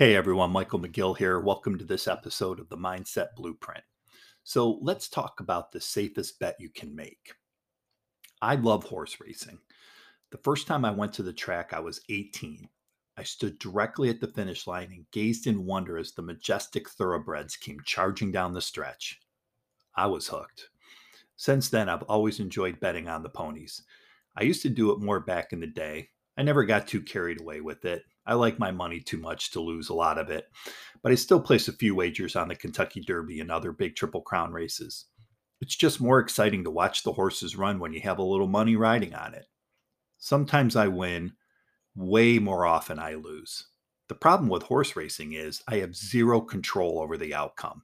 Hey everyone, Michael McGill here. Welcome to this episode of the Mindset Blueprint. So, let's talk about the safest bet you can make. I love horse racing. The first time I went to the track, I was 18. I stood directly at the finish line and gazed in wonder as the majestic thoroughbreds came charging down the stretch. I was hooked. Since then, I've always enjoyed betting on the ponies. I used to do it more back in the day, I never got too carried away with it. I like my money too much to lose a lot of it, but I still place a few wagers on the Kentucky Derby and other big Triple Crown races. It's just more exciting to watch the horses run when you have a little money riding on it. Sometimes I win, way more often I lose. The problem with horse racing is I have zero control over the outcome.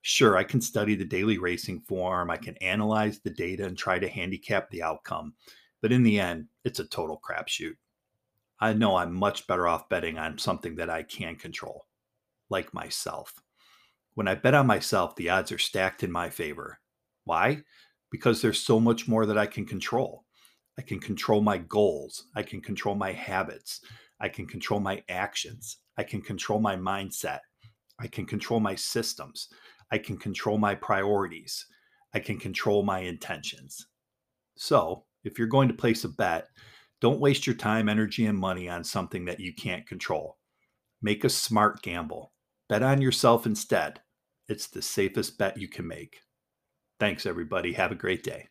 Sure, I can study the daily racing form, I can analyze the data and try to handicap the outcome, but in the end, it's a total crapshoot. I know I'm much better off betting on something that I can control, like myself. When I bet on myself, the odds are stacked in my favor. Why? Because there's so much more that I can control. I can control my goals. I can control my habits. I can control my actions. I can control my mindset. I can control my systems. I can control my priorities. I can control my intentions. So, if you're going to place a bet, don't waste your time, energy, and money on something that you can't control. Make a smart gamble. Bet on yourself instead. It's the safest bet you can make. Thanks, everybody. Have a great day.